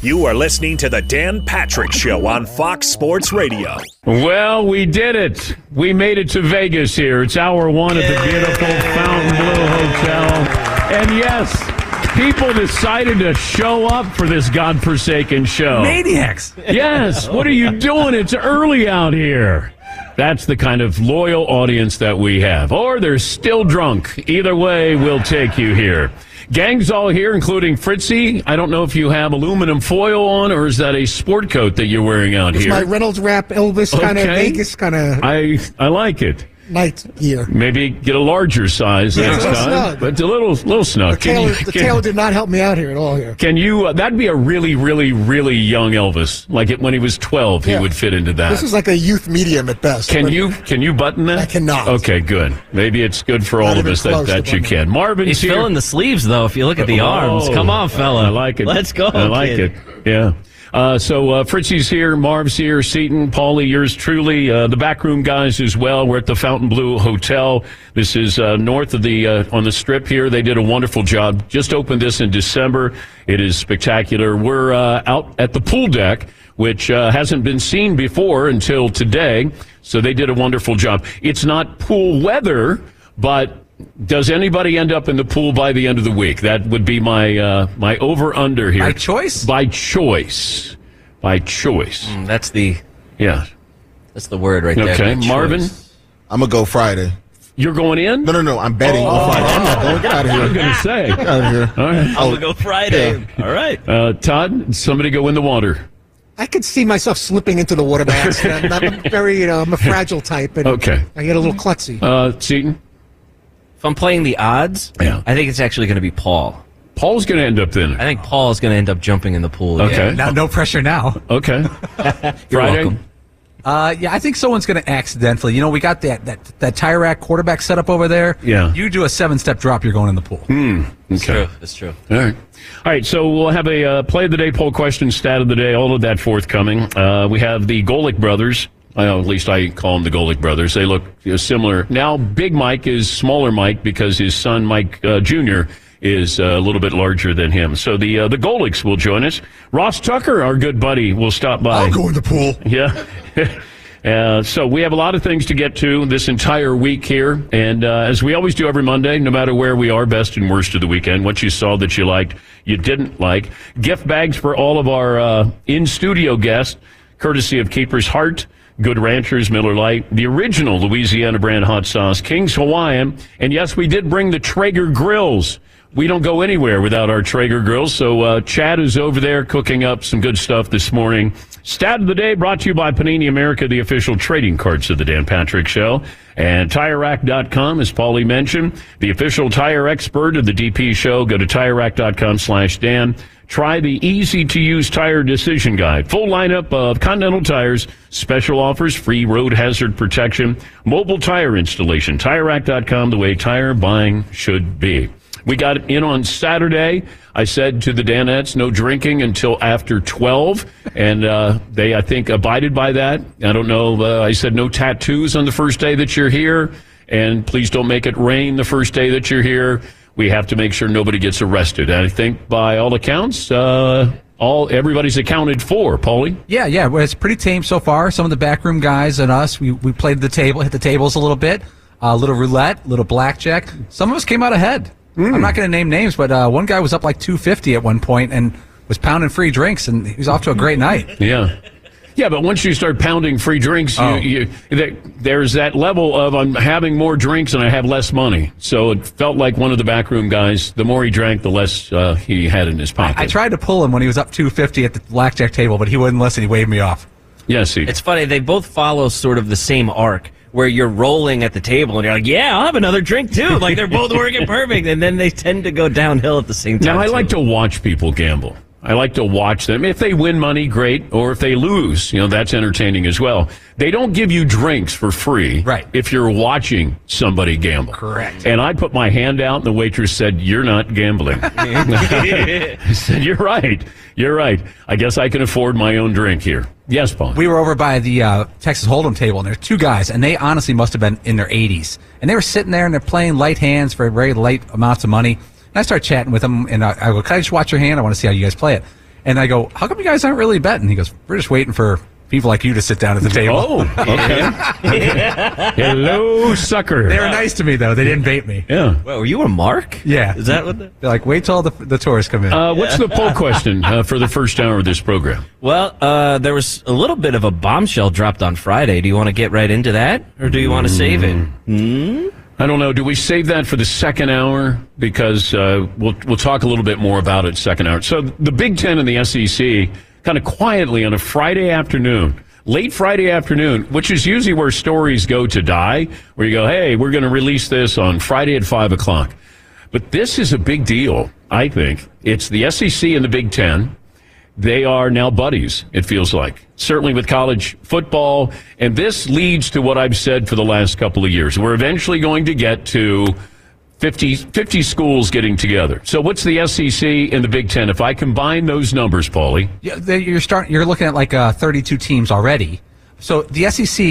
You are listening to the Dan Patrick Show on Fox Sports Radio. Well, we did it. We made it to Vegas here. It's hour one at the beautiful Fontainebleau Hotel. And yes, people decided to show up for this godforsaken show. Maniacs. Yes. What are you doing? It's early out here. That's the kind of loyal audience that we have. Or they're still drunk. Either way, we'll take you here. Gang's all here, including Fritzy. I don't know if you have aluminum foil on, or is that a sport coat that you're wearing out It's here? my Reynolds wrap, Elvis kind of Vegas kind of I I like it. Night here. Maybe get a larger size Yeah, next it's a little time, snug. but it's a little little snug. The tailor, the can, tailor did not help me out here at all here. can you? Uh, that'd be a really, really, really young Elvis. Like it, when he was twelve, he would fit into that. This is like a youth medium at best. Can you can you button that? I cannot. Okay, good. Maybe it's good for all of us that, close to that you buttoning. can. Marvin's He's here. filling the sleeves, though. If you look at the arms, Oh, come on, fella. I like it. Let's go. I like kid. it. Yeah. Uh, so uh, Fritzy's here, Marv's here, Seaton, Paulie, yours truly, uh, the backroom guys as well. We're at the Fontainebleau Hotel. This is uh, north of the uh, on the strip here. They did a wonderful job. Just opened this in December. It is spectacular. We're uh, out at the pool deck, which uh, hasn't been seen before until today. So they did a wonderful job. It's not pool weather, but does anybody end up in the pool by the end of the week? That would be my uh, my over under here. By choice? By choice. By choice. Mm, That's the Yeah. that's the word right there. Okay, Choice. Marvin, I'm gonna go Friday. you're going in. No, no, no. I'm betting Oh. on Friday. I'm not going. Get out of I was here. going to say. Get out of here. All right. I'm gonna go Friday. All right. Uh, Todd, somebody go in the water. I could see myself slipping into the water by accident. I'm, I'm very, you know, I'm a fragile type, and Okay. I get a little klutzy. Uh, Seaton, If I'm playing the odds, Yeah. I think it's actually going to be Paul. Paul's going to end up in I think Paul is going to end up jumping in the pool. yeah. Okay. Now, no pressure now. Okay. You're Friday. welcome. Uh, yeah, I think someone's going to accidentally. You know, we got that that that tire rack quarterback set up over there. Yeah. You do a seven step drop, you're going in the pool. It's Okay. true. It's true. All right. All right. So we'll have a uh, play of the day, poll question, stat of the day, all of that forthcoming. Uh, we have the Golic brothers. Well, at least I call them the Golic brothers. They look uh, similar. Now, Big Mike is smaller Mike because his son, Mike uh, Jr., is uh, a little bit larger than him. So the uh, the Golics will join us. Ross Tucker, our good buddy, will stop by. I'll go in the pool. Yeah. Uh, so we have a lot of things to get to this entire week here, and uh, as we always do every Monday, no matter where we are, best and worst of the weekend. What you saw that you liked, you didn't like. Gift bags for all of our uh, in studio guests, courtesy of Keeper's Heart. Good Ranchers, Miller Lite, the original Louisiana brand hot sauce, King's Hawaiian, and yes, we did bring the Traeger grills. We don't go anywhere without our Traeger grills. So uh, Chad is over there cooking up some good stuff this morning. Stat of the day brought to you by Panini America, the official trading cards of the Dan Patrick Show. And TireRack.com, as Paulie mentioned, the official tire expert of the DP Show. Go to TireRack.com slash Dan. Try the easy-to-use tire decision guide. Full lineup of Continental tires, special offers, free road hazard protection, mobile tire installation. TireRack.com, the way tire buying should be. We got in on Saturday. I said to the Danettes, no drinking until after 12. And uh, they, I think, abided by that. I don't know. Uh, I said no tattoos on the first day that you're here. And please don't make it rain the first day that you're here. We have to make sure nobody gets arrested. And I think by all accounts, uh, all everybody's accounted for. Paulie? Yeah, yeah. Well, it's pretty tame so far. Some of the backroom guys and us, we, we played the table, hit the tables a little bit, a little roulette, a little blackjack. Some of us came out ahead. I'm not going to name names, but uh, one guy was up like 250 at one point and was pounding free drinks, and he was off to a great night. Yeah. Yeah, but once you start pounding free drinks, Oh. you, you, there's that level of I'm having more drinks and I have less money. So it felt like one of the backroom guys. The more he drank, the less uh, he had in his pocket. I tried to pull him when he was up 250 at the blackjack table, but he wouldn't listen. He waved me off. Yes, he. It's funny. They both follow sort of the same arc where you're rolling at the table and you're like, yeah, I'll have another drink too. Like they're both working perfect. And then they tend to go downhill at the same time. Now, I too. like to watch people gamble. I like to watch them. If they win money, great. Or if they lose, you know, that's entertaining as well. They don't give you drinks for free. Right. If you're watching somebody gamble. Correct. And I put my hand out and the waitress said, You're not gambling. I said, You're right. You're right. I guess I can afford my own drink here. Yes, Paul. We were over by the uh, Texas Hold'em table, and there's two guys, and they honestly must have been in their 80s. And they were sitting there, and they're playing light hands for very light amounts of money. And I start chatting with them, and I, I go, "Can I just watch your hand? I want to see how you guys play it." And I go, "How come you guys aren't really betting?" He goes, "We're just waiting for people like you to sit down at the table." Oh, okay. Hello, sucker. They were nice to me though. They didn't bait me. Yeah. Well, were you a mark? Yeah. Is that what? The- They're like, "Wait till the the tourists come in." Uh, what's the poll question uh, for the first hour of this program? well, uh, there was a little bit of a bombshell dropped on Friday. Do you want to get right into that, or do you want to save it? I don't know. Do we save that for the second hour? Because uh, we'll we'll talk a little bit more about it second hour. So the Big Ten and the SEC kind of quietly on a Friday afternoon, late Friday afternoon, which is usually where stories go to die, where you go, hey, we're going to release this on Friday at five o'clock. But this is a big deal. I think it's the SEC and the Big Ten. They are now buddies, it feels like. Certainly with college football. And this leads to what I've said for the last couple of years. We're eventually going to get to 50, 50 schools getting together. So what's the SEC and the Big Ten? If I combine those numbers, Paulie, Yeah, you're starting. You're looking at like uh, 32 teams already. So the SEC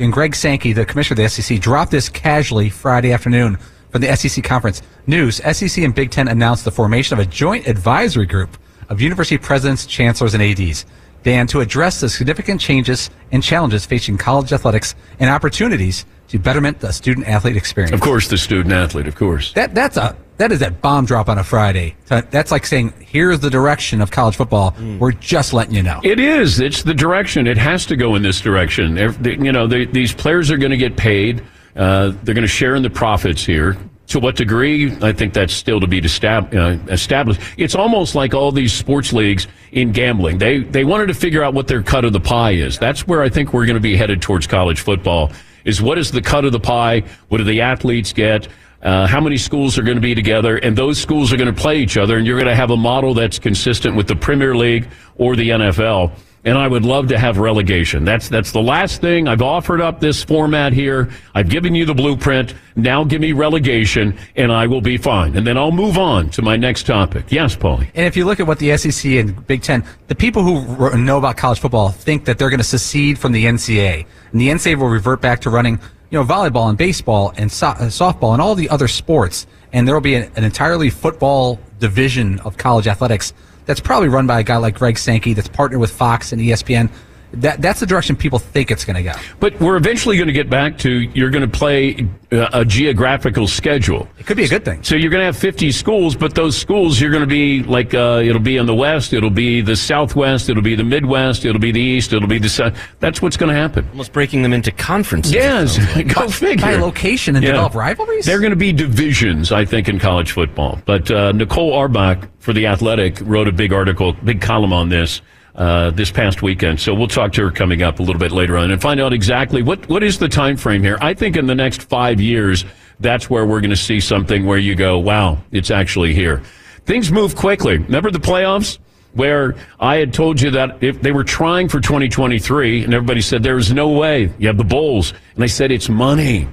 and Greg Sankey, the commissioner of the SEC, dropped this casually Friday afternoon from the SEC conference news. SEC and Big Ten announced the formation of a joint advisory group of university presidents, chancellors, and ads. Dan, to address the significant changes and challenges facing college athletics and opportunities to betterment the student athlete experience. of course, the student athlete, of course. That that's a that is a bomb drop on a Friday. That's like saying, "Here's the direction of college football. We're just letting you know." It is. It's the direction. It has to go in this direction. You know, the, these players are going to get paid. Uh, they're going to share in the profits here. To what degree? I think that's still to be uh, established. It's almost like all these sports leagues in gambling. They they wanted to figure out what their cut of the pie is. That's where I think we're going to be headed towards college football. Is what is the cut of the pie? What do the athletes get? Uh, how many schools are going to be together? And those schools are going to play each other, and you're going to have a model that's consistent with the Premier League or the NFL. And I would love to have relegation. That's that's the last thing I've offered up this format here. I've given you the blueprint. Now give me relegation, and I will be fine. And then I'll move on to my next topic. Yes, Paulie. And if you look at what the SEC and Big Ten, the people who know about college football think that they're going to secede from the NCAA, and the NCAA will revert back to running, you know, volleyball and baseball and so- uh, softball and all the other sports, and there will be an, an entirely football division of college athletics that's probably run by a guy like Greg Sankey, that's partnered with Fox and ESPN. That that's the direction people think it's going to go. But we're eventually going to get back to you're going to play uh, a geographical schedule. It could be a good thing. So you're going to have 50 schools, but those schools you're going to be like uh, it'll be in the west, it'll be the southwest, it'll be the midwest, it'll be the east, it'll be the south. That's what's going to happen. Almost breaking them into conferences. Yes, go figure. By location and Yeah. develop rivalries. They're going to be divisions, I think, in college football. But uh, Nicole Auerbach for the Athletic wrote a big article, big column on this uh, this past weekend. So we'll talk to her coming up a little bit later on and find out exactly what what is the time frame here. I think in the next five years, that's where we're going to see something where you go, wow, it's actually here. Things move quickly. Remember the playoffs? Where I had told you that if they were trying for 2023, and everybody said there's no way. You have the Bulls, and I said it's money.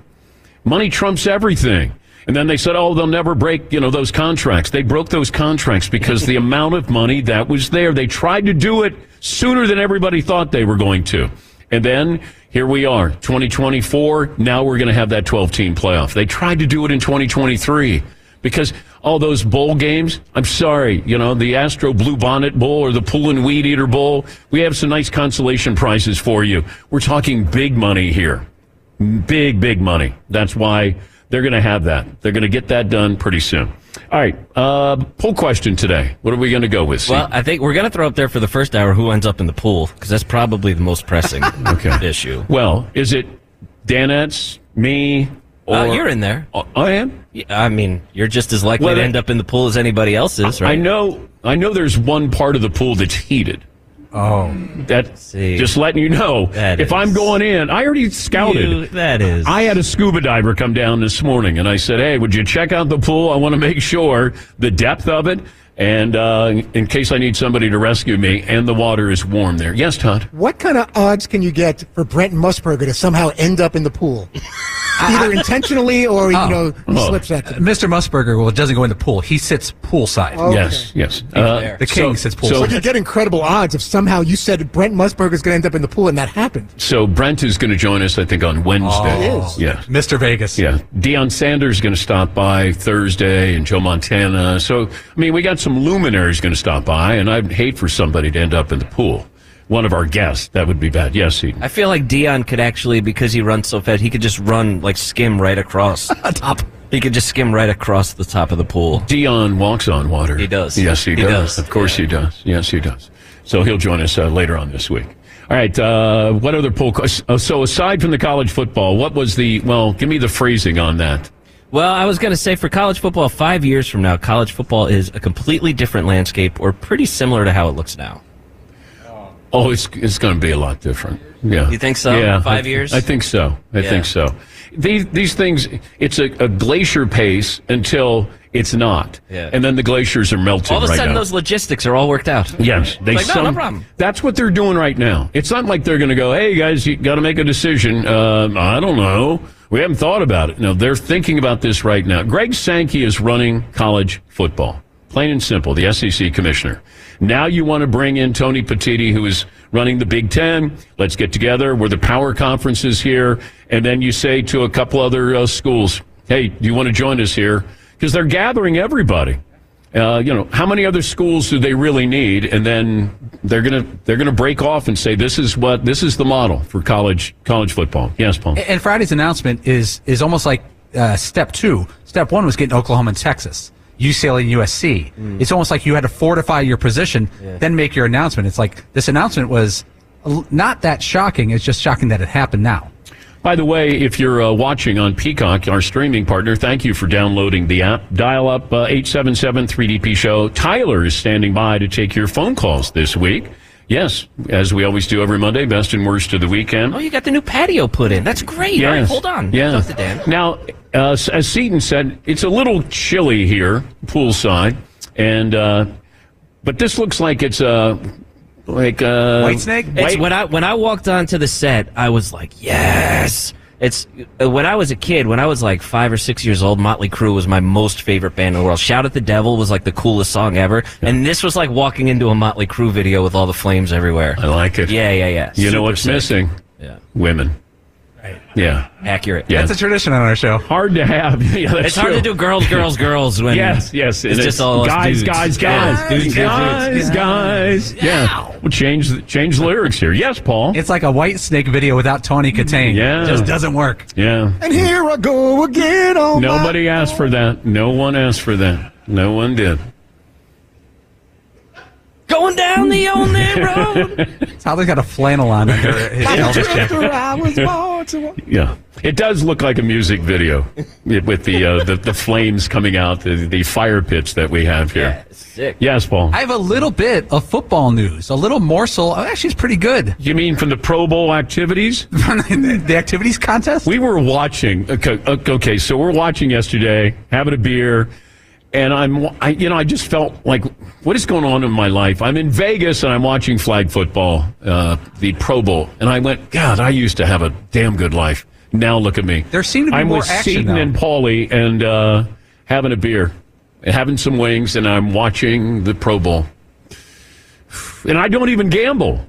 Money trumps everything. And then they said, oh, they'll never break, you know, those contracts. They broke those contracts because the amount of money that was there. They tried to do it sooner than everybody thought they were going to. And then here we are, 2024. Now we're going to have that 12 team playoff. They tried to do it in 2023 Because all those bowl games, I'm sorry, you know, the Astro Blue Bonnet Bowl or the Poulan Weed Eater Bowl, we have some nice consolation prizes for you. We're talking big money here. Big, big money. That's why they're going to have that. They're going to get that done pretty soon. All right. Uh, poll question today. What are we going to go with? Steve? Well, I think we're going to throw up there for the first hour who ends up in the pool because that's probably the most pressing Okay. issue. Well, is it Danettes, me, or Uh, you're in there. Oh, I am. Yeah, I mean, you're just as likely Well, to end up in the pool as anybody else is, right? I know. I know. There's one part of the pool that's heated. Oh, That See. just letting you know. That if is- I'm going in, I already scouted. You- that is. I had a scuba diver come down this morning, and I said, "Hey, would you check out the pool? I want to make sure the depth of it, and uh, in case I need somebody to rescue me, and the water is warm there." Yes, Todd. What kind of odds can you get for Brent Musburger to somehow end up in the pool? Either intentionally or, you know, he Oh. slips that. Mr. Musburger well it doesn't go in the pool. He sits poolside. Okay. Yes, yes. Uh, The king sits poolside. So, But you get incredible odds if somehow you said Brent Musburger is going to end up in the pool and that happened. so Brent is going to join us, I think, on Wednesday. Oh. He is. Yeah. Mr. Vegas. Yeah, Deion Sanders is going to stop by Thursday, and Joe Montana. So, I mean, we got some luminaries going to stop by, and I'd hate for somebody to end up in the pool. One of our guests, that would be bad. Yes, Eden. I feel like Deion could actually, because he runs so fast, he could just run like skim right across top. He could just skim right across the top of the pool. Deion walks on water. He does. Yes, he, He does. does. Of course, he does. Yes, he does. So he'll join us uh, later on this week. All right. Uh, what other poll? que- uh, So aside from the college football, what was the? Well, give me the phrasing on that. Well, I was going to say for college football, five years from now, college football is a completely different landscape or pretty similar to how it looks now. Oh, it's it's going to be a lot different. Yeah. You think so? Yeah. Five I- years? I think so. I Yeah. think so. These these things, it's a, a glacier pace until it's not, Yeah. and then the glaciers are melting All of a right sudden, now. those logistics are all worked out. Yes, they Like, no, some- no problem. That's what they're doing right now. It's not like they're going to go, "Hey guys, you got to make a decision." Um, I don't know. We haven't thought about it. No, they're thinking about this right now. Greg Sankey is running college football, plain and simple. The SEC commissioner. Now you want to bring in Tony Petitti, who is running the Big Ten. Let's get together. We're the power conferences here, and then you say to a couple other uh, schools, "Hey, do you want to join us here?" Because they're gathering everybody uh, you know, how many other schools do they really need? And then they're gonna they're gonna break off and say this is what this is the model for college college football. Yes, Paul. And Friday's announcement is is almost like uh, step two. Step one was getting Oklahoma and Texas, UCLA and USC. It's almost like you had to fortify your position, then make your announcement. It's like this announcement was not that shocking. It's just shocking that it happened now. By the way, if you're uh, watching on Peacock, our streaming partner, thank you for downloading the app. Dial up uh, 877 3DP Show. Tyler is standing by to take your phone calls this week. Yes, as we always do every Monday, best and worst of the weekend. Oh, you got the new patio put in. That's great. All right, Yes. hold on. Yeah. Talk to Dan. Now, uh, as Seaton said, it's a little chilly here, poolside, and uh, but this looks like it's a like uh, Whitesnake? It's White- when I when I walked onto the set, I was like, yes. It's uh, when I was a kid, when I was like five or six years old. Motley Crue was my most favorite band in the world. Shout at the Devil was like the coolest song ever, and this was like walking into a Motley Crue video with all the flames everywhere. I like it. Yeah, yeah, yeah. You know what's sick. missing? Yeah, Women. Right. Yeah. accurate. Yeah. That's a tradition on our show. Hard to have. yeah, that's It's hard to do girls, girls, girls when Yes, yes. it's and just all us guys, dudes. guys, Yeah, guys, dudes, dudes, guys, dudes. guys. Yeah. We'll change the, change the lyrics here. Yes, Paul. It's like a Whitesnake video without Tawny Kitaen. Yeah. It just doesn't work. Yeah. And here I go again Nobody asked for that. No one asked for that. No one did. Going down the only road. Tyler's got a flannel on under his Elvis jacket. After I was born to- Yeah, it does look like a music video with the uh, the, the flames coming out, the, the fire pits that we have here. Sick. Yes, Paul. I have a little bit of football news, a little morsel. Oh, Actually, it's pretty good. you mean from the Pro Bowl activities? the activities contest. We were watching. Okay, okay, so we're watching yesterday, having a beer, and I'm, I, you know, I just felt like, what is going on in my life? I'm in Vegas and I'm watching flag football, uh, the Pro Bowl, and I went, God, I used to have a damn good life. Now look at me. There seemed to be I'm more with action, Seaton though. and Paulie and uh, having a beer, having some wings, and I'm watching the Pro Bowl, and I don't even gamble.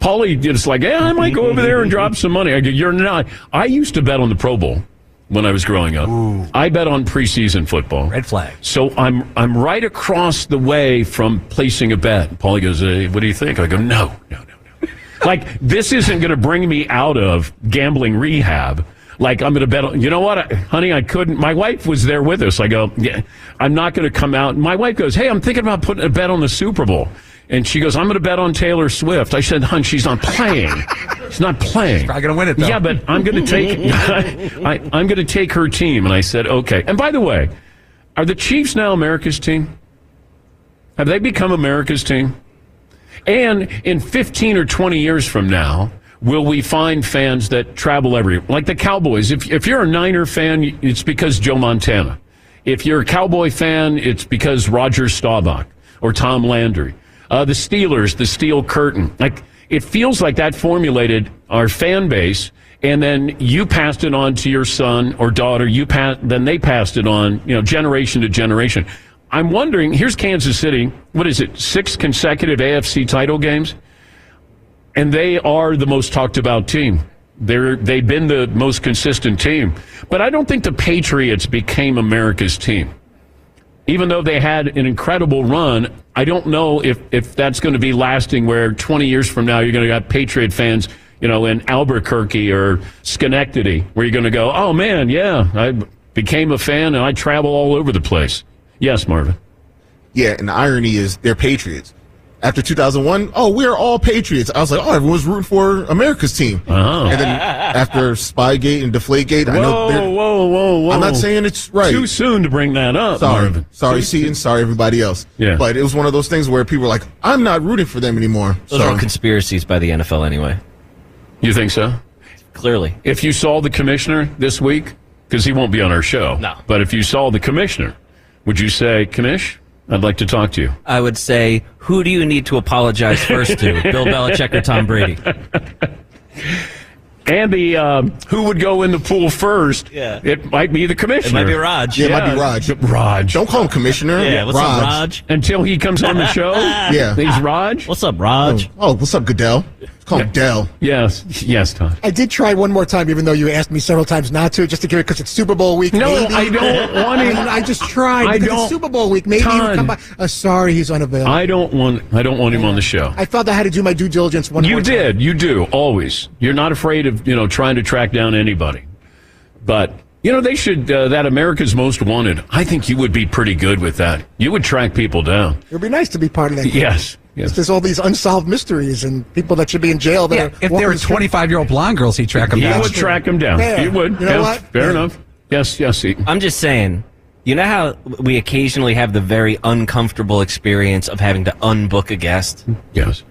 Paulie just like, yeah, I might go over there and drop some money. I go, you're not. I used to bet on the Pro Bowl. When I was growing up. I bet on preseason football. Red flag. So I'm I'm right across the way from placing a bet. Paulie goes, hey, "What do you think?" I go, "No, no, no, no." like this isn't going to bring me out of gambling rehab. Like I'm going to bet. On, you know what, I, honey? I couldn't. My wife was there with us. I go, "Yeah, I'm not going to come out." My wife goes, "Hey, I'm thinking about putting a bet on the Super Bowl." And she goes, I'm going to bet on Taylor Swift. I said, hun, she's not playing. She's not playing. Probably going to win it, though. Yeah, but I'm going to take I, I'm going to take her team. And I said, okay. And by the way, are the Chiefs now America's team? Have they become America's team? And in 15 or 20 years from now, will we find fans that travel every like the Cowboys? If if you're a Niner fan, it's because Joe Montana. If you're a Cowboy fan, it's because Roger Staubach or Tom Landry. Uh, the Steelers, the Steel Curtain. Like it feels like that formulated our fan base, and then you passed it on to your son or daughter. You pass, then they passed it on, you know, generation to generation. I'm wondering. Here's Kansas City. What is it? Six consecutive AFC title games, and they are the most talked about team. They're they've been the most consistent team, but I don't think the Patriots became America's team even though they had an incredible run, I don't know if, if that's going to be lasting where 20 years from now you're going to have Patriot fans, you know, in Albuquerque or Schenectady, where you're going to go, oh man, yeah, I became a fan and I travel all over the place. Yes, Marvin. Yeah, and the irony is they're Patriots. After 2001, oh, we're all Patriots. I was like, oh, everyone's rooting for America's team. Oh. And then after Spygate and Deflategate, I know Whoa, they're. whoa, whoa, whoa. I'm not saying it's right. Too soon to bring that up, Sorry, Marvin. sorry, Seaton. Sorry, everybody else. Yeah. But it was one of those things where people were like, "I'm not rooting for them anymore." Those are all conspiracies by the NFL anyway. You think so? Clearly. If you saw the commissioner this week, because he won't be on our show. No. But if you saw the commissioner, would you say, Commish, I'd like to talk to you? I would say, who do you need to apologize first to, Bill Belichick or Tom Brady? And the um, who would go in the pool first? Yeah. it might be the commissioner. It might be Raj. Yeah, it might be Raj. Raj. Don't call him commissioner. Yeah, what's up, Raj? Until he comes on the show. Yeah. he's Raj. What's up, Raj? Oh, what's up, Goodell? Let's call him Dell. Yes, yes, Todd. I did try one more time, even though you asked me several times not to, just to give it because it's Super Bowl week. No, maybe. I don't want him. I, just tried I don't- it's Super Bowl week. Maybe Todd. come by. Uh, sorry, he's unavailable. I don't want. I don't want him on the show. I felt I had to do my due diligence one You more time. did. You do always. You're not afraid of you know trying to track down anybody. But you know they should. Uh, that America's Most Wanted. I think you would be pretty good with that. You would track people down. It would be nice to be part of that. Yes. Yes. There's all these unsolved mysteries and people that should be in jail. That Yeah, if there were 25 year old blonde girls, he'd track them down. He down. would track them down. Fair. He would. You know Yes, what? Fair Yeah. enough. Yes. Yes. Eaton. I'm just saying, you know how we occasionally have the very uncomfortable experience of having to unbook a guest? Yes.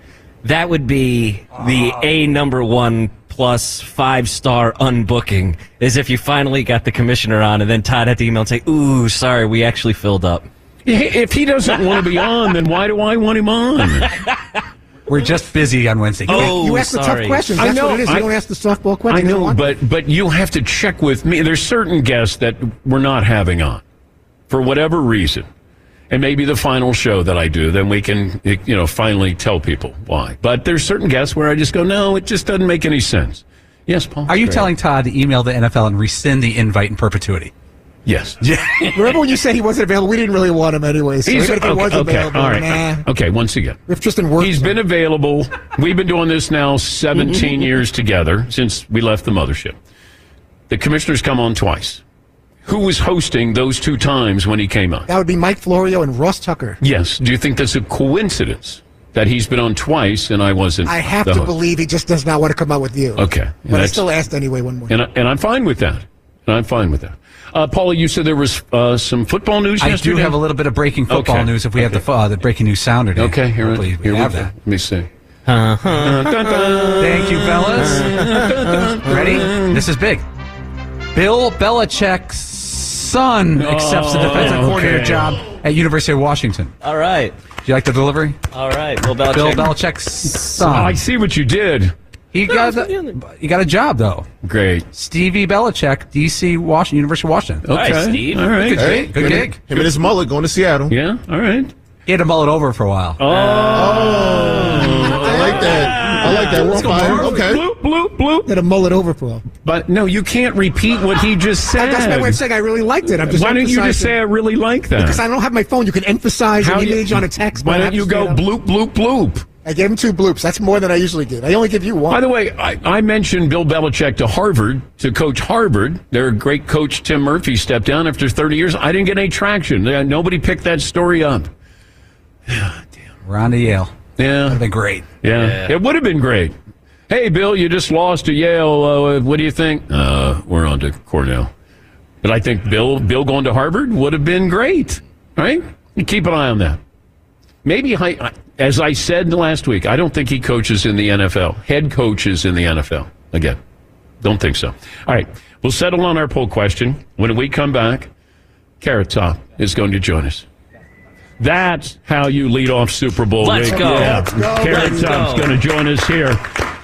That would be the A number one plus five star unbooking, is if you finally got the commissioner on and then Todd had to email and say, ooh, sorry, we actually filled up. If he doesn't want to be on, then why do I want him on? We're just busy on Wednesday. Oh, You ask the tough sorry. questions. I know, what it is. You I- don't ask the softball questions. You don't know, but but you have to check with me. There's certain guests that we're not having on for whatever reason, and maybe the final show that I do, then we can you know finally tell people why. But there's certain guests where I just go, no, it just doesn't make any sense. Yes, Paul. Are you Great. telling Todd to email the NFL and rescind the invite in perpetuity? Yes. Remember when you said he wasn't available? We didn't really want him anyway. So He's, even if he okay, was okay, available, all right. nah. Okay, once again. If Tristan worked, He's been available. We've been doing this now 17 years together since we left the mothership. The commissioner's come on twice. Who was hosting those two times when he came on? that would be Mike Florio and Ross Tucker. Yes. Do you think that's a coincidence that he's been on twice and I wasn't? I have the to host? believe he just does not want to come out with you. Okay. But I That's- still asked anyway one more. And, I, and I'm fine with that. And I'm fine with that. Uh, Paula, you said there was uh, some football news I yesterday. do have a little bit of breaking football Okay. news if we have the uh, the breaking news sounder. today. Okay, here, Hopefully we here have we go. that. Let me see. Thank you, fellas. Ready? This is big. Bill Belichick's son accepts the defensive Oh, coordinator job at University of Washington. All right. Do you like the delivery? All right. Bill Belichick. Bill Belichick's Oh, I see what you did. He got a, he got a job though. Great. Stevie Belichick, DC, Washington, University of Washington. Okay. right, Steve. All right. Good Hey, gig. Good gig. Him and his mullet going to Seattle. Yeah. All right. He had to mull it over for a while. Oh. I like that. I like that. We're Let's fire. Okay. Bloop, bloop, bloop. Did a mullet overflow. But no, you can't repeat what he just said. That's my way of saying I really liked it. I'm just Why don't you just say I really like that? Because I don't have my phone. You can emphasize How an you- image on a text. Why don't you go stand bloop, bloop, bloop? I gave him two bloops. That's more than I usually give. I only give you one. By the way, I, I mentioned Bill Belichick to Harvard to coach Harvard. Their great coach Tim Murphy stepped down after 30 years. I didn't get any traction. Nobody picked that story up. We're on to Yale. Yeah, That'd been great. yeah, it would have been great. Hey, Bill, you just lost to Yale. Uh, what do you think? Uh, we're on to Cornell. But I think Bill, Bill going to Harvard would have been great, right? You keep an eye on that. Maybe, I, as I said last week, I don't think he coaches in the NFL. Head coaches in the NFL again. Don't think so. All right, we'll settle on our poll question when we come back. Carrot Top is going to join us. That's how you lead off Super Bowl. Let's Rick. go. Yeah. Let's go. Carrot Top's going to join us here.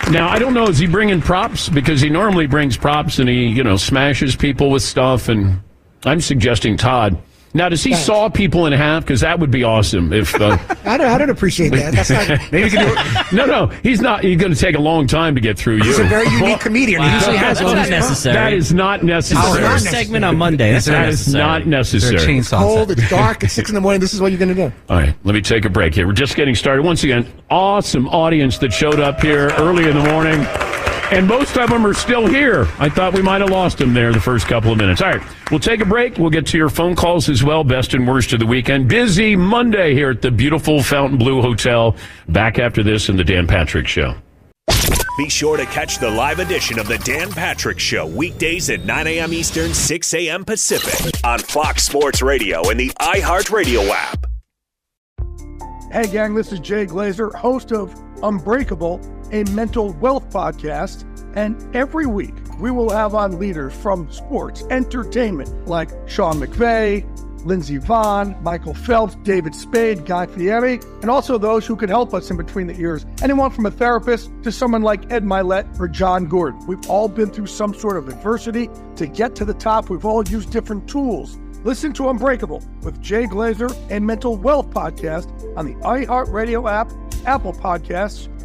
Now I don't know. Is he bringing props? Because he normally brings props and he, you know, smashes people with stuff. And I'm suggesting Todd. Now, does he saw people in half? Because that would be awesome. If uh, I don't. I don't appreciate that. That's not. maybe can do it. No, no, he's not. He's going to take a long time to get through you. He's a very unique comedian. He usually has That's all not necessary. That is not necessary. first segment on Monday. That's not That is necessary. not Is there necessary. chainsaw? cold. It's dark. It's six in the morning. This is what you're going to do. All right, let me take a break here. We're just getting started. Once again, awesome audience that showed up here early in the morning. And most of them are still here. I thought we might have lost them there the first couple of minutes. All right, we'll take a break. We'll get to your phone calls as well. Best and worst of the weekend. Busy Monday here at the beautiful Fontainebleau Hotel. Back after this in the Dan Patrick Show. Be sure to catch the live edition of the Dan Patrick Show weekdays at 9 a.m. Eastern, 6 a.m. Pacific on Fox Sports Radio and the iHeartRadio app. Hey, gang, this is Jay Glazer, host of Unbreakable, a mental wealth podcast. And every week, we will have on leaders from sports, entertainment, like Sean McVay, Lindsey Vonn, Michael Phelps, David Spade, Guy Fieri, and also those who could help us in between the ears. Anyone from a therapist to someone like Ed Mylett or Jon Gordon. We've all been through some sort of adversity. To get to the top, we've all used different tools. Listen to Unbreakable with Jay Glazer and Mental Wealth Podcast on the iHeartRadio app, Apple Podcasts,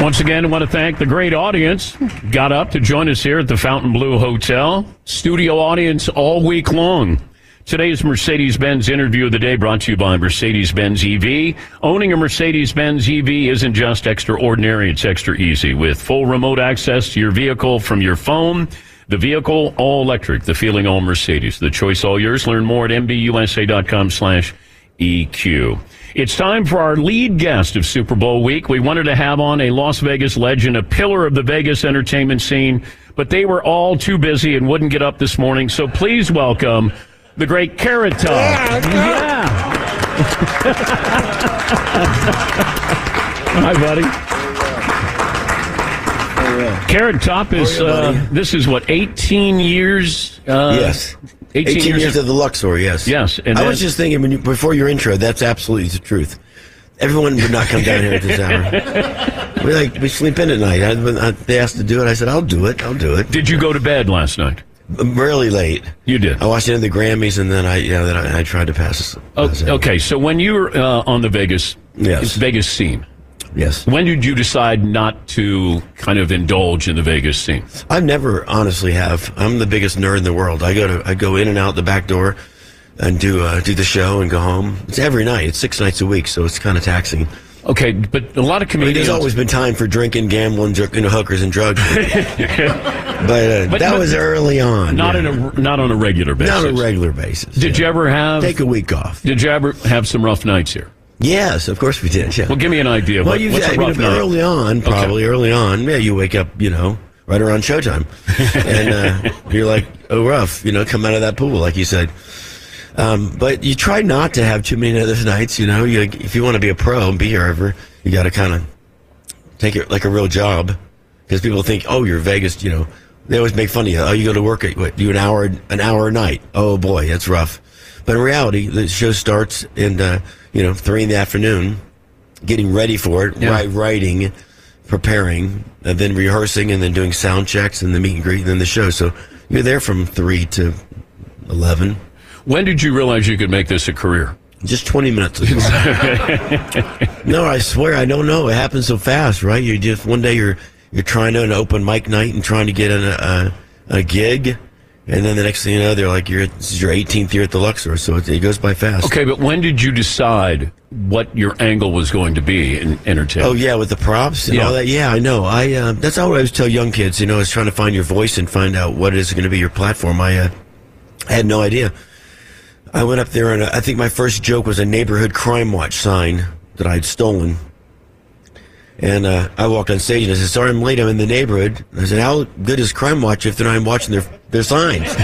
Once again, I want to thank the great audience. Got up to join us here at the Fontainebleau Hotel. Studio audience all week long. Today's Mercedes Benz interview of the day brought to you by Mercedes Benz EV. Owning a Mercedes Benz EV isn't just extraordinary, it's extra easy. With full remote access to your vehicle from your phone, the vehicle all electric, the feeling all Mercedes. The choice all yours. Learn more at mbusa.com slash EQ. It's time for our lead guest of Super Bowl week. We wanted to have on a Las Vegas legend, a pillar of the Vegas entertainment scene, but they were all too busy and wouldn't get up this morning. So please welcome the great Carrot Top. Yeah. Hi, buddy. Carrot Top is, you, uh, this is what, 18 years? Uh, yes. 18, years, of the Luxor, yes. Yes. I was just thinking when you, before your intro, that's absolutely the truth. Everyone would not come down here at this hour. We like we sleep in at night. I, I, they asked to do it. I said, "I'll do it. I'll do it." Did you go to bed last night? Really late. You did. I watched end of the Grammys, and then I yeah, then I, I tried to pass. Oh, okay, so when you were uh, on the Vegas, Yes. Vegas scene, yes. When did you decide not to kind of indulge in the Vegas scene? I've never honestly have. I'm the biggest nerd in the world. I go to I go in and out the back door, and do uh, do the show and go home. It's every night. It's six nights a week, so it's kind of taxing. Okay, but a lot of I mean, comedians. there's always been time for drinking, gambling, dr- you know, hookers and drugs. but uh, But- that but was early on. not yeah. in a not on a regular basis. Not a regular basis. Did you ever have Take a week off? Did you ever have some rough nights here? Yes, of course we did. Yeah. Well, give me an idea. Well, What- you, what's I mean, early on, Okay. probably early on. Yeah, you wake up, you know, right around showtime, and uh, you're like, oh, rough. You know, come out of that pool, like you said. Um, but you try not to have too many other nights. You know, you, if you want to be a pro and be here ever, you got to kind of take it like a real job, because people think, oh, you're Vegas. You know, they always make fun of you. Oh, you go to work at what, do an hour an hour a night. Oh boy, that's rough. But in reality, the show starts in uh, you know three in the afternoon, getting ready for it, Yeah. writing, preparing, and then rehearsing, and then doing sound checks and the meet and greet, and then the show. So you're there from three to eleven. When did you realize you could make this a career? Just 20 minutes ago. no, I swear I don't know. It happens so fast, right? You just one day you're you're trying to an open mic night and trying to get an, a a gig, and then the next thing you know, they're like, "You're this is your 18th year at the Luxor," so it, it goes by fast. Okay, but when did you decide what your angle was going to be in entertainment? Oh yeah, with the props and Yeah. all that. Yeah, I know. I uh, that's how I always tell young kids. You know, is trying to find your voice and find out what is going to be your platform. I uh, had no idea. I went up there and uh, I think my first joke was a neighborhood crime watch sign that I had stolen. And uh, I walked on stage and I said, "Sorry, I'm late. I'm in the neighborhood." I said, "How good is Crime Watch if they're not even watching their their signs?"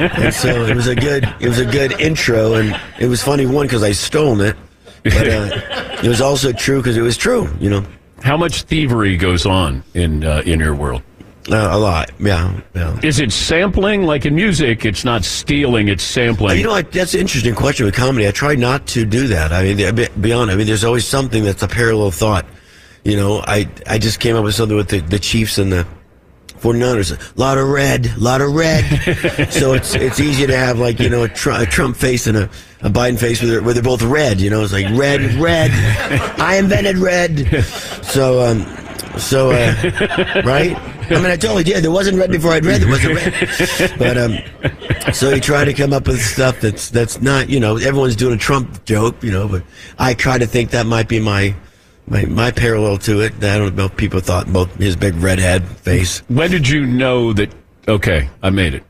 and so it was a good it was a good intro, and it was funny one because I stole it, but uh, it was also true because it was true. You know, How much thievery goes on in uh, in your world? Uh, a lot. Yeah, yeah. Is it sampling? Like in music, it's not stealing; it's sampling. You know, I, that's an interesting question with comedy. I try not to do that. I mean, to be- be honest, I mean, there's always something that's a parallel thought. You know, I I just came up with something with the, the Chiefs and the 49ers. A lot of red, a lot of red. so it's it's easy to have like you know a, Tr- a Trump face and a, a Biden face where they're, where they're both red. You know, it's like red, red. I invented red. So um, so uh, right. I mean, I totally did. There wasn't red before I'd read. There wasn't red. But um, so you try to come up with stuff that's that's not you know everyone's doing a Trump joke you know, but I try to think that might be my my my parallel to it. I don't know. if People thought both his big redhead face. When did you know that? Okay, I made it.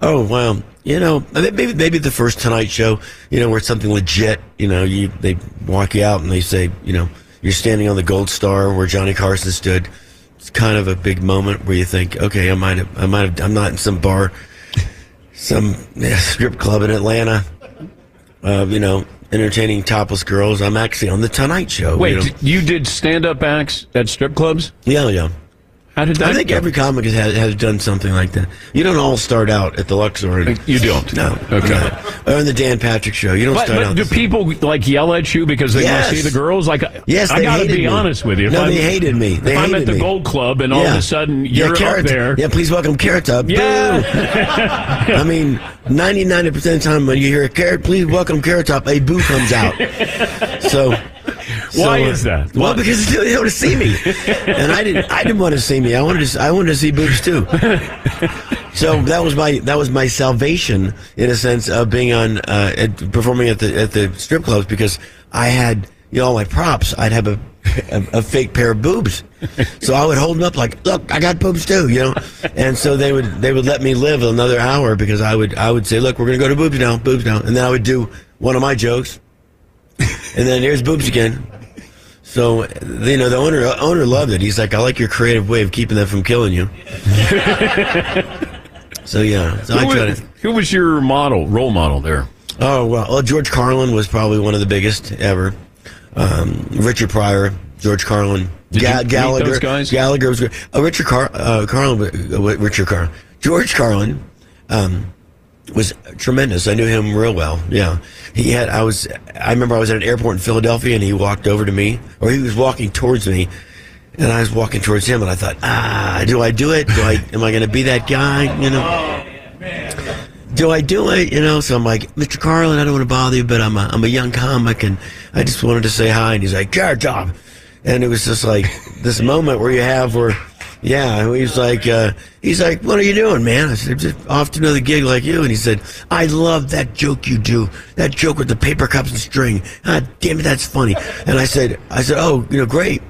Oh well, You know, maybe maybe the first Tonight Show, you know, where it's something legit. You know, you they walk you out and they say, you know, you're standing on the Gold Star where Johnny Carson stood. It's kind of a big moment where you think, okay, I might have, I might have, I'm not in some bar, some strip club in Atlanta. Uh, you know, entertaining topless girls. I'm actually on the Tonight Show. Wait, you know? you did stand up acts at strip clubs? Yeah, yeah. How did that I think go? every comic has, has, done something like that. You don't all start out at the Luxor. And, uh, You don't? No. Okay. no. Or in the Dan Patrick Show. You don't But, start but out. do people like yell at you because they Yes. want to see the girls? Like, Yes, I gotta be me. honest with you. If No, I'm- they hated me. They if I'm at the me. Gold Club and all of a sudden you're Carrot- up there. Yeah, please welcome Carrot Top. Boo. I mean, 99% of the time when you hear a carrot, please welcome Carrot Top, a boo comes out. so. Why so, uh, is that? Well, Why? because they don't want to see me, and I didn't. I didn't want to see me. I wanted to. I wanted to see boobs too. So that was my that was my salvation in a sense of being on uh, at, performing at the at the strip clubs because I had you know all my props. I'd have a a, a fake pair of boobs, so I would hold them up like, look, I got boobs too, you know. And so they would they would let me live another hour because I would I would say, look, we're gonna go to boobs now, boobs now, and then I would do one of my jokes, and then here's boobs again. So you know the owner owner loved it. He's like, I like your creative way of keeping them from killing you. So yeah, so I who, was, to. who was your model, role model there? Oh well, well, George Carlin was probably one of the biggest ever. Um, Richard Pryor, George Carlin, meet Gallagher. Gallagher was good. Oh, Richard Car- uh, Carlin, uh, Richard Carlin, George Carlin. Um, was tremendous. I knew him real well. Yeah, he had. I was. I remember I was at an airport in Philadelphia, and he walked over to me, or he was walking towards me, and I was walking towards him, and I thought, ah, do I do it? Do I? Am I going to be that guy? You know? do I do it? You know, so I'm like, Mr. Carlin, I don't want to bother you, but I'm a, I'm a young comic and I just wanted to say hi. And he's like, Carrot Top. And it was just like this moment where you have where, yeah, he's like, uh, he's like, what are you doing, man? I said, just off to another gig like you. And he said, I love that joke you do. That joke with the paper cups and string. Ah, damn it, that's funny. And I said, I said, oh, you know, great.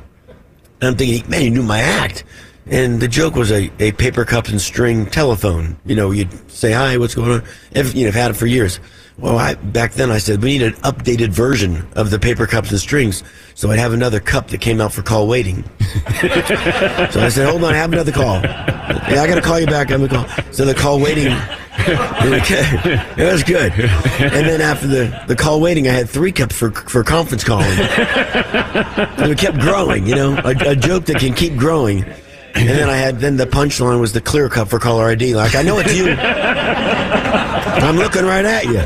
And I'm thinking, man, you knew my act. And the joke was a, a paper cups and string telephone. You know, you'd say, hi, what's going on? Every, you know, I've had it for years. Well, I, back then I said, we need an updated version of the paper cups and strings. So I'd have another cup that came out for call waiting. so I said, hold on, I have another call. Yeah, I got to call you back. I'm going to call. So the call waiting, it was good. And then after the, the call waiting, I had three cups for, for conference calling. And it kept growing, you know, a, a joke that can keep growing. And then I had, then the punchline was the clear cup for caller ID. Like, I know it's you. I'm looking right at you.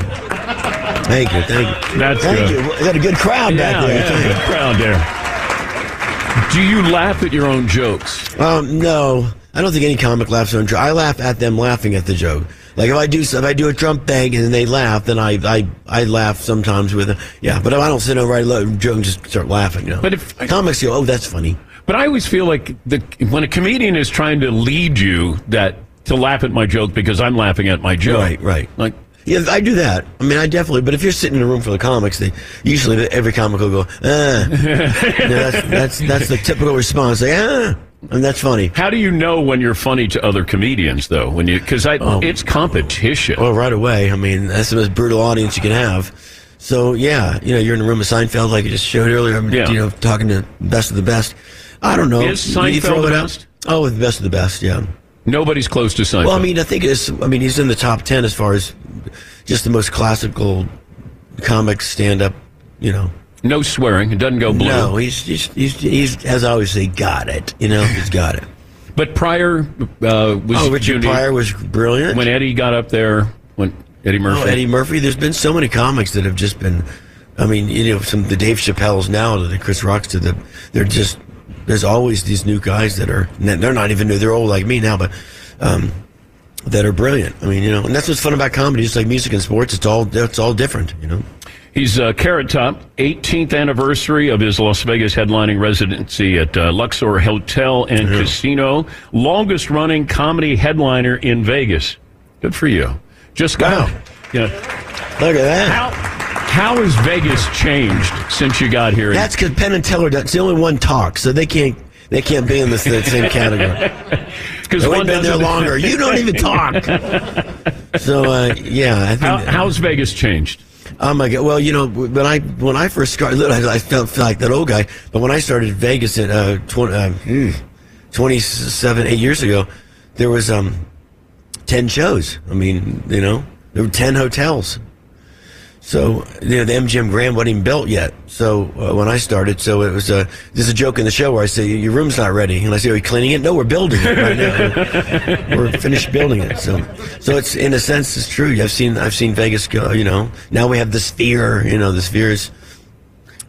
Thank you, thank you. That's thank good. you. We got a good crowd back there. yeah, good crowd there. Do you laugh at your own jokes? Um, no, I don't think any comic laughs on. I laugh at them laughing at the joke. Like if I do if I do a Trump thing and they laugh, then I I, I laugh sometimes with it. Yeah, but if I don't sit over right low joke and just start laughing. You know. But if comics go, oh, that's funny. But I always feel like the when a comedian is trying to lead you that to laugh at my joke because I'm laughing at my joke. Right, right. Like Yeah, I do that. I mean, I definitely. But if you're sitting in a room full of comics, they usually every comic will go, ah. You know, that's that's that's the typical response. Like, ah, and that's funny. How do you know when you're funny to other comedians though? When you because I Oh. it's competition. Well, right away. I mean, that's the most brutal audience you can have. So yeah, you know, you're in a room with Seinfeld, like you just showed earlier. I'm, Yeah. You know, talking to the best of the best. I don't know. Is Seinfeld throw the it out- best? Oh, with the best of the best. Yeah. Nobody's close to Seinfeld. Well, I mean, I think it's. I mean, he's in the top ten as far as just the most classical comic stand-up. You know. no swearing. It doesn't go blue. No, he's he's he's, he's as I always say, got it. You know, he's got it. But Pryor uh, was Oh, Richard unique. Pryor was brilliant. when Eddie got up there. When Eddie Murphy. Oh, Eddie Murphy. There's been so many comics that have just been. I mean, you know, some the Dave Chappelle's now, to the Chris Rocks to the. They're just. There's always these new guys that are. They're not even new. They're old like me now, but. Um, that are brilliant. I mean, you know, and that's what's fun about comedy. It's like music and sports. It's all it's all different. You know. He's uh, Carrot Top, 18th anniversary of his Las Vegas headlining residency at uh, Luxor Hotel and Casino. Longest running comedy headliner in Vegas. Good for you. Just got. Wow. Yeah. Look at that. How has Vegas changed since you got here? That's because Penn and Teller. That's the only one talks, so they can't. They can't be in the same category. Because We've been there longer. You don't even talk. So uh, yeah, I think How, how's Vegas changed? Oh my god! Well, you know, when I when I first started, I, I felt, felt like that old guy. But when I started Vegas at uh, 20, uh, hmm, 27, eight years ago, there was um, ten shows. I mean, you know, there were ten hotels. So you know, the MGM Grand wasn't even built yet. So uh, when I started, so it was uh, there's a joke in the show where I say your room's not ready, and I say, "Are you cleaning it?" No, we're building it right now. we're finished building it. So so it's in a sense it's true. I've seen I've seen Vegas go. You know, now we have the Sphere. You know, the Sphere is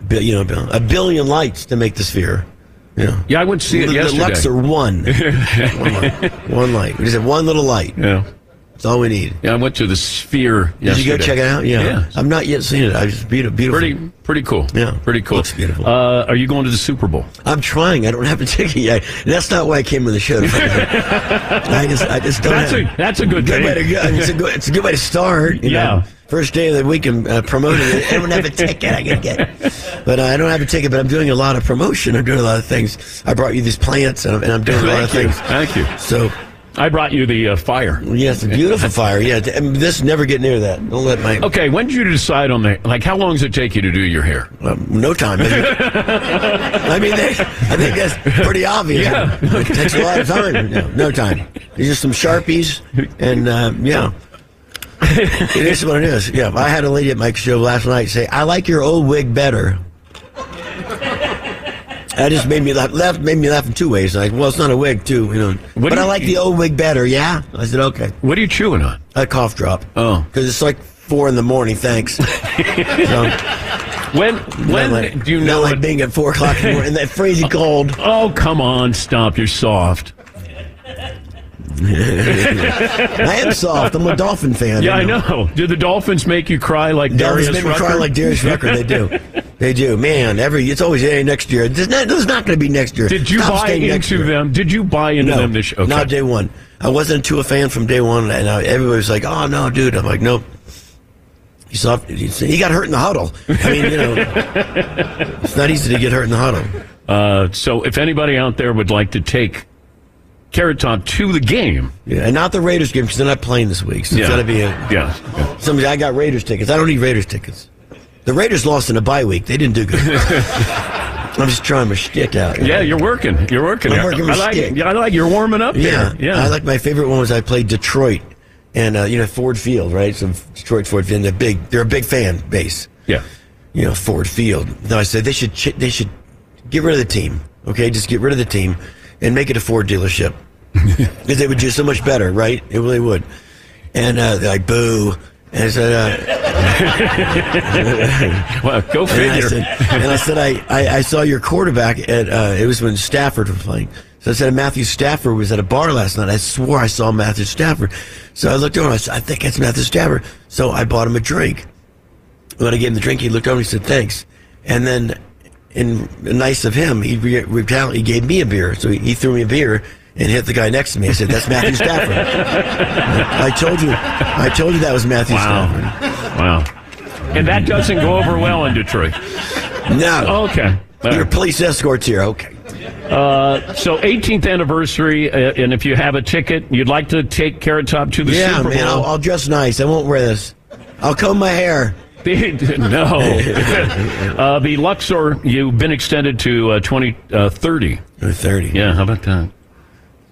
you know a billion lights to make the Sphere. Yeah. Yeah, I went to see it the, yesterday. The Luxor one, one light. One light. We just have one little light. Yeah. That's all we need. Yeah, I went to the Sphere. Did you go check it out? Yeah. Yeah. I've not yet seen it. I just beautiful. beautiful. Pretty, pretty cool. Yeah. Pretty cool. Looks beautiful. Uh, are you going to the Super Bowl? I'm trying. I don't have a ticket yet. That's not why I came on the show. I just, I just don't. That's have, a- that's a good way to go. It's a good, it's a good way to start. you Yeah. know. First day of the week, I'm uh, promoting it. I don't have a ticket. I can get, but uh, I don't have a ticket. But I'm doing a lot of promotion. I'm doing a lot of things. I brought you these plants, and I'm, and I'm doing a lot of you. things. Thank you. So I brought you the uh, fire. yes, a beautiful fire. Yeah, this never get near that. Don't let my Okay, when did you decide on the like? How long does it take you to do your hair? um, no time. I mean, they, I think that's pretty obvious. Yeah. It takes a lot of time. No, no time. These are some Sharpies, and uh, yeah. it is what it is. Yeah, I had a lady at my show last night say, "I like your old wig better." That just made me laugh. Laugh made me laugh in two ways. Like, well, it's not a wig, too, you know. What but do I you- like the old wig better. Yeah, I said okay. What are you chewing on? A cough drop. Oh. because it's like four in the morning. Thanks. so, When when do you not know like it- being at four o'clock in the morning in that freezing cold? Oh, come on, stop! You're soft. I am soft. I'm a Dolphin fan. Yeah, I you know. Do the Dolphins make you cry like Dolphins Darius make me cry like Darius Rucker. They do. They do. Man, every it's always hey next year. There's not, there's not going to be next year. Did you Stop buy next into year. them? Did you buy into No, them this? Okay. not day one. I wasn't too a fan from day one, and I, everybody was like, "Oh no, dude." I'm like, "Nope." He soft. He, he got hurt in the huddle. I mean, you know, it's not easy to get hurt in the huddle. Uh, so, if anybody out there would like to take Carrot Top to the game, Yeah, and not the Raiders game because they're not playing this week. So Yeah. it's got to be a yeah, yeah. Somebody, I got Raiders tickets. I don't need Raiders tickets. The Raiders lost in a bye week. They didn't do good. I'm just trying my shtick out. Yeah, you're working. You're working. I'm working I like. stick. Yeah, I like. You're warming up Yeah, there. Yeah. I like my favorite one was I played Detroit, and uh, you know Ford Field, right? So Detroit Ford Field. They're big. They're a big fan base. Yeah. You know Ford Field. No, I said they should ch- they should get rid of the team. Okay, just get rid of the team and make it a Ford dealership because they would do so much better, right? It really would. And uh, they're like boo. And I said, uh, well, go And I figure. said, and I said, I, I, I saw your quarterback at, uh, it was when Stafford was playing. So I said, Matthew Stafford was at a bar last night. I swore I saw Matthew Stafford. So I looked over and I said, I think that's Matthew Stafford. So I bought him a drink. When I gave him the drink, he looked over and he said, thanks. And then, in nice of him, he, re- retali- he gave me a beer. So he, he threw me a beer and hit the guy next to me. I said, that's Matthew Stafford. I told you, I told you that was Matthew Wow. Stafford. Wow. And that doesn't go over well in Detroit. No. Okay. All Your right. police escorts here. Okay. Uh, so 18th anniversary, uh, and if you have a ticket, you'd like to take Carrot Top to the yeah, Super Bowl. Yeah, man, I'll, I'll dress nice. I won't wear this. I'll comb my hair. No. uh, the Luxor, you've been extended to uh, 2030. Uh, 30. Yeah, how about that?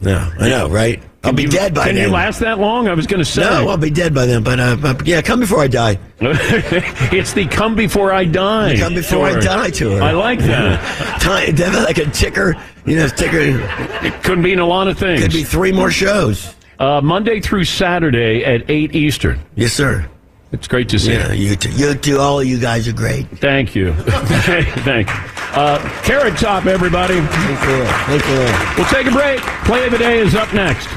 No, I know, right? I'll be you- dead by Can then. Can you last that long? I was going to say. No, I'll be dead by then. But, uh, yeah, come before I die. it's the come before I die. Come before I tour. die tour. I like that. Time, like a ticker. You know, ticker. It could mean a lot of things. Could be three more shows. Uh, Monday through Saturday at 8 Eastern. Yes, sir. It's great to see Yeah, you. you two, you two, all of you guys are great. Thank you. Thank you. Uh, Carrot Top, everybody. Thank you. Thank you. We'll take a break. Play of the day is up next.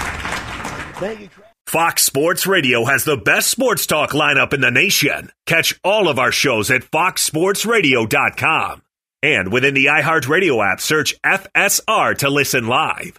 Thank you. Fox Sports Radio has the best sports talk lineup in the nation. Catch all of our shows at foxsportsradio.com. And within the iHeartRadio app, search FSR to listen live.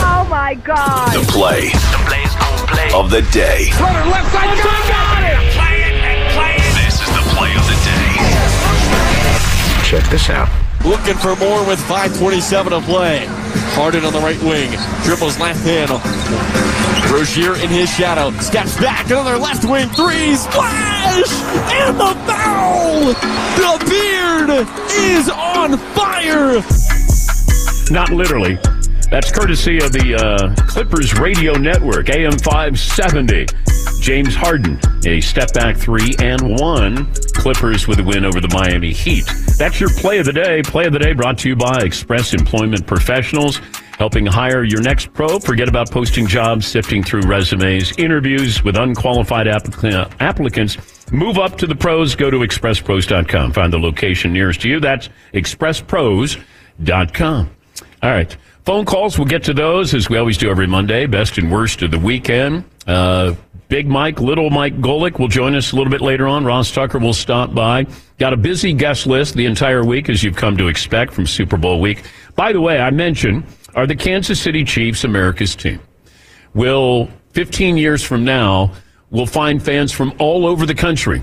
Oh my God! The play, the plays play of the day. Runner left side, got it! Play it and play it. This is the play of the day. Check this out. Looking for more with 5:27 to play. Harden on the right wing, dribbles left hand. Rozier in his shadow, steps back, another left wing three, splash, and the foul. The beard is on fire. Not literally. That's courtesy of the uh, Clippers Radio Network, AM 570. James Harden, a step back three and one. Clippers with a win over the Miami Heat. That's your play of the day. Play of the day brought to you by Express Employment Professionals, helping hire your next pro. Forget about posting jobs, sifting through resumes, interviews with unqualified applic- applicants. Move up to the pros. Go to expresspros.com. Find the location nearest to you. That's expresspros.com. All right. Phone calls, we'll get to those as we always do every Monday. Best and worst of the weekend. Uh, Big Mike, Little Mike Golic will join us a little bit later on. Ross Tucker will stop by. Got a busy guest list the entire week, as you've come to expect from Super Bowl week. By the way, I mentioned, are the Kansas City Chiefs America's team? Will 15 years from now, we'll find fans from all over the country,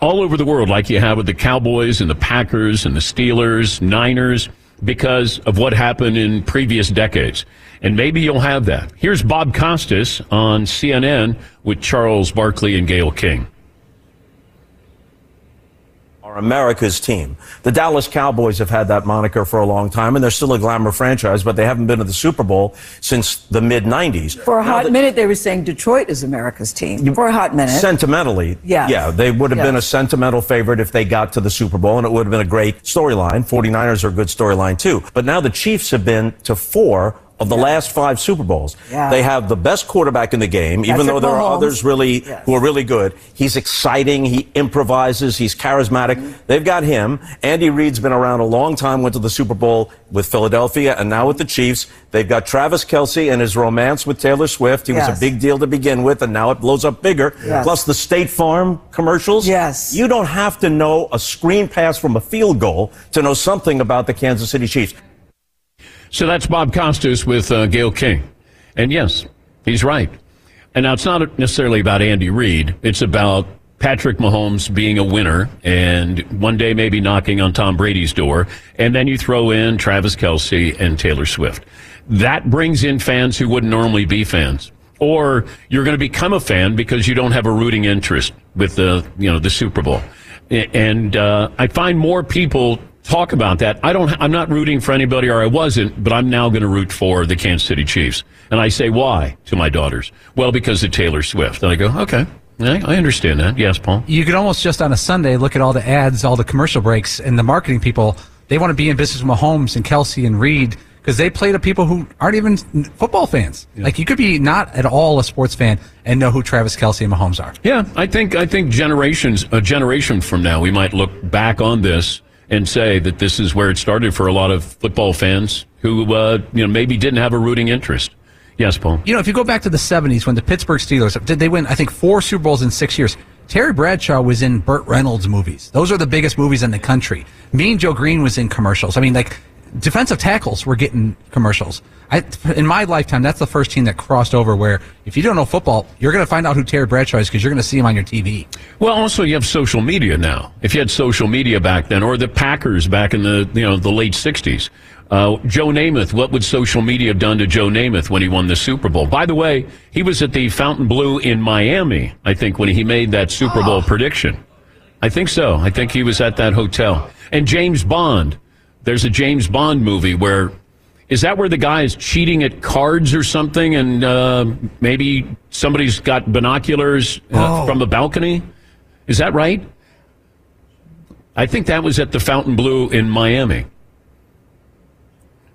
all over the world, like you have with the Cowboys and the Packers and the Steelers, Niners because of what happened in previous decades. And maybe you'll have that. Here's Bob Costas on CNN with Charles Barkley and Gayle King. Our America's team. The Dallas Cowboys have had that moniker for a long time, and they're still a glamour franchise, but they haven't been to the Super Bowl since the mid 90s. For a hot minute, they were saying Detroit is America's team. For a hot minute. Sentimentally, Yes. yeah, they would have been a sentimental favorite if they got to the Super Bowl, and it would have been a great storyline. 49ers are a good storyline, too. But now the Chiefs have been to four of the last five Super Bowls. Yeah. They have the best quarterback in the game, even though there are others really Yes. who are really good. He's exciting. He improvises. He's charismatic. Mm-hmm. They've got him. Andy Reid's been around a long time. Went to the Super Bowl with Philadelphia, and now with the Chiefs. They've got Travis Kelce and his romance with Taylor Swift. He was a big deal to begin with, and now it blows up bigger. Yes. Plus the State Farm commercials. Yes. You don't have to know a screen pass from a field goal to know something about the Kansas City Chiefs. So that's Bob Costas with uh, Gayle King. And yes, he's right. And now it's not necessarily about Andy Reid. It's about Patrick Mahomes being a winner and one day maybe knocking on Tom Brady's door. And then you throw in Travis Kelce and Taylor Swift. That brings in fans who wouldn't normally be fans. Or you're going to become a fan because you don't have a rooting interest with the, you know, the Super Bowl. And uh, I find more people talk about that. I don't. I'm not rooting for anybody, or I wasn't, but I'm now going to root for the Kansas City Chiefs. And I say why to my daughters? Well, because of Taylor Swift. And I go, okay, I I understand that. Yes, Paul. You could almost just on a Sunday look at all the ads, all the commercial breaks, and the marketing people. They want to be in business with Mahomes and Kelce and Reid because they play to people who aren't even football fans. Like you could be not at all a sports fan and know who Travis Kelce and Mahomes are. Yeah, I think I think generations a generation from now we might look back on this and say that this is where it started for a lot of football fans who uh, you know maybe didn't have a rooting interest. Yes, Paul. You know, if you go back to the 70s when the Pittsburgh Steelers did they win, I think, four Super Bowls in six years. Terry Bradshaw was in Burt Reynolds movies. Those are the biggest movies in the country. Me and Joe Greene was in commercials. I mean, like, defensive tackles were getting commercials. I, in my lifetime, that's the first team that crossed over where if you don't know football, you're going to find out who Terry Bradshaw is because you're going to see him on your TV. Well, also you have social media now. If you had social media back then, or the Packers back in the you know the late '60s, uh, Joe Namath. What would social media have done to Joe Namath when he won the Super Bowl? By the way, he was at the Fontainebleau in Miami. I think when he made that Super Bowl prediction. I think so. I think he was at that hotel. And James Bond. There's a James Bond movie where is that where the guy is cheating at cards or something, and uh, maybe somebody's got binoculars uh, Oh. from a balcony? Is that right? I think that was at the Fontainebleau in Miami.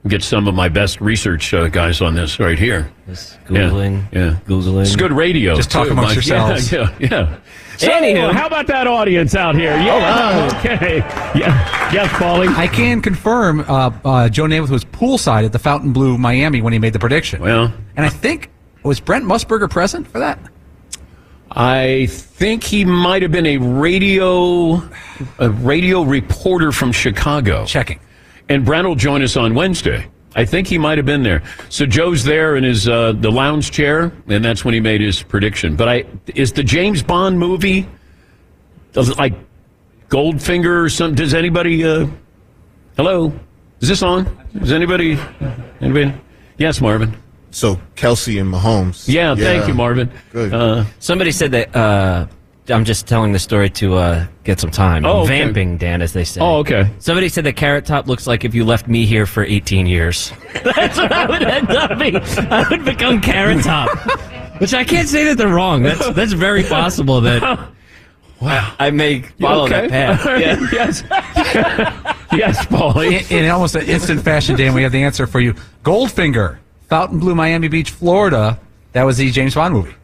Get some of my best research uh, guys on this right here. Googling. Yeah, yeah. Googling. It's good radio. Just talk too, amongst Mike. yourselves. Yeah, yeah. yeah. So, Anywho. how about that audience out here? Yeah. Okay. Yeah. Yes, Paulie. I can confirm uh, uh, Joe Namath was poolside at the Fontainebleau Miami when he made the prediction. Well, and I think, was Brent Musburger present for that? I think he might have been a radio a radio reporter from Chicago. Checking. And Brent will join us on Wednesday. I think he might have been there. So Joe's there in his uh, the lounge chair, and that's when he made his prediction. But I is the James Bond movie does it like Goldfinger or something? Does anybody? Uh, hello, is this on? Is anybody? Anybody? Yes, Marvin. So Kelce and Mahomes. Yeah, thank you, Marvin. Good. Uh, Somebody said that. I'm just telling the story to uh, get some time. Oh, okay. Vamping, Dan, as they say. Oh, okay. Somebody said that Carrot Top looks like if you left me here for 18 years. That's what I would end up being. I would become Carrot Top. Which I can't say that they're wrong. That's that's very possible that wow. I may follow okay. that path. Yeah. yes. yes, Paulie. In, in almost an instant fashion, Dan, we have the answer for you. Goldfinger, Fontainebleau, Miami Beach, Florida. That was the James Bond movie.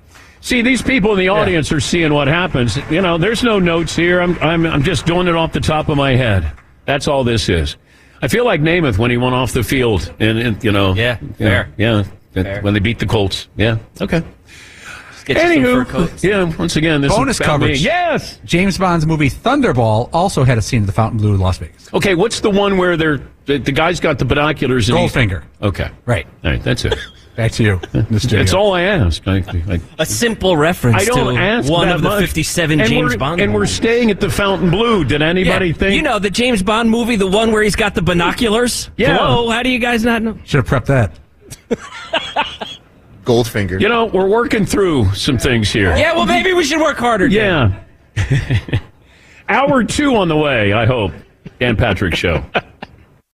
See, these people in the audience are seeing what happens. You know, there's no notes here. I'm, I'm, I'm just doing it off the top of my head. That's all this is. I feel like Namath when he went off the field, and, and you know, Yeah, yeah, fair. yeah, Fair. when they beat the Colts. Yeah, okay. Get you some fur Anywho, coats. yeah. Once again, this Bonus is about me. coverage. Yes. James Bond's movie Thunderball also had a scene at the Fontainebleau in Las Vegas. Okay, what's the one where they're the, the guy's got the binoculars? And he- Goldfinger. Okay, Right. all right, that's it. Back to you. in. That's all I asked. I, I, A simple reference I don't to ask one that of the much. 57 and James we're, Bond And we're staying at the Fontainebleau. Did anybody Yeah, think? You know, the James Bond movie, the one where he's got the binoculars? Yeah. Hello, how do you guys not know? Should have prepped that. Goldfinger. You know, we're working through some things here. Yeah, well, maybe we should work harder. Dan. Yeah. Hour two on the way, I hope. Dan Patrick Show.